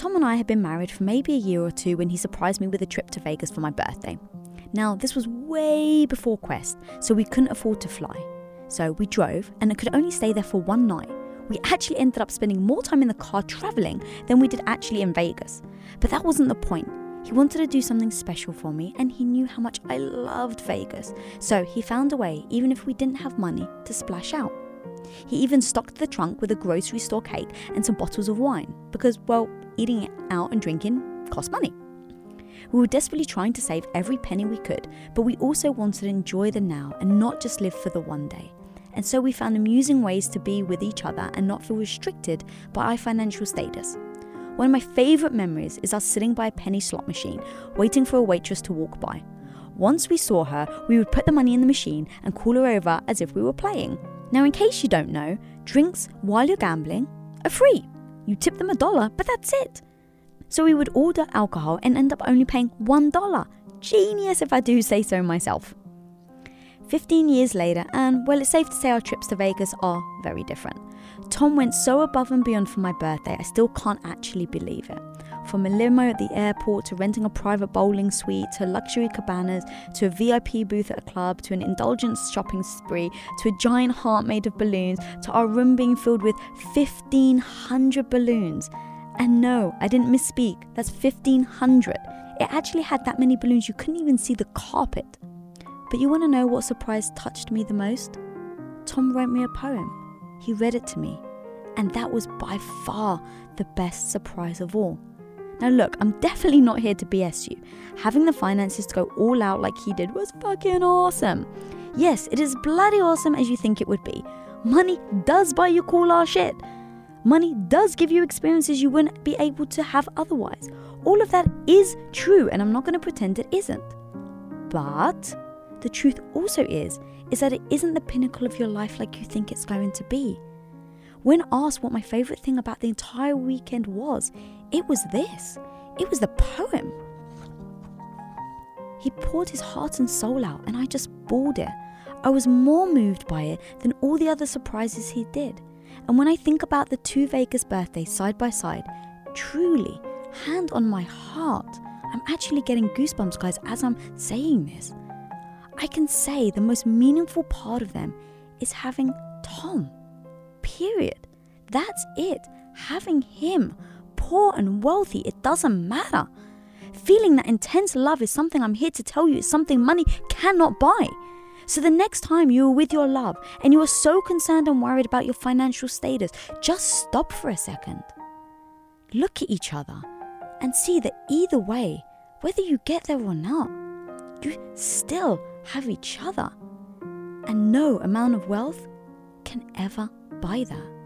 Tom and I had been married for maybe a year or two when he surprised me with a trip to Vegas for my birthday. Now, this was way before Quest, so we couldn't afford to fly. So we drove and I could only stay there for one night. We actually ended up spending more time in the car traveling than we did actually in Vegas. But that wasn't the point. He wanted to do something special for me and he knew how much I loved Vegas. So he found a way, even if we didn't have money, to splash out. He even stocked the trunk with a grocery store cake and some bottles of wine because, well, eating out and drinking cost money. We were desperately trying to save every penny we could, but we also wanted to enjoy the now and not just live for the one day. And so we found amusing ways to be with each other and not feel restricted by our financial status. One of my favourite memories is us sitting by a penny slot machine, waiting for a waitress to walk by. Once we saw her, we would put the money in the machine and call her over as if we were playing. Now, in case you don't know, drinks while you're gambling are free. You tip them a dollar, but that's it. So we would order alcohol and end up only paying $1. Genius if I do say so myself. 15 years later, and well, it's safe to say our trips to Vegas are very different. Tom went so above and beyond for my birthday, I still can't actually believe it. From a limo at the airport to renting a private bowling suite to luxury cabanas to a VIP booth at a club to an indulgent shopping spree to a giant heart made of balloons to our room being filled with 1500 balloons. And no, I didn't misspeak, that's 1500. It actually had that many balloons you couldn't even see the carpet. But you want to know what surprise touched me the most? Tom wrote me a poem. He read it to me, and that was by far the best surprise of all. Now, look, I'm definitely not here to BS you. Having the finances to go all out like he did was fucking awesome. Yes, it is bloody awesome as you think it would be. Money does buy you cool ass shit. Money does give you experiences you wouldn't be able to have otherwise. All of that is true, and I'm not going to pretend it isn't. But the truth also is is that it isn't the pinnacle of your life like you think it's going to be. When asked what my favorite thing about the entire weekend was, it was this. It was the poem. He poured his heart and soul out, and I just bawled it. I was more moved by it than all the other surprises he did. And when I think about the two Vegas birthdays side by side, truly, hand on my heart, I'm actually getting goosebumps, guys, as I'm saying this. I can say the most meaningful part of them is having Tom. Period. That's it. Having him, poor and wealthy, it doesn't matter. Feeling that intense love is something I'm here to tell you is something money cannot buy. So the next time you are with your love and you are so concerned and worried about your financial status, just stop for a second. Look at each other and see that either way, whether you get there or not, you still have each other. And no amount of wealth can ever buy that.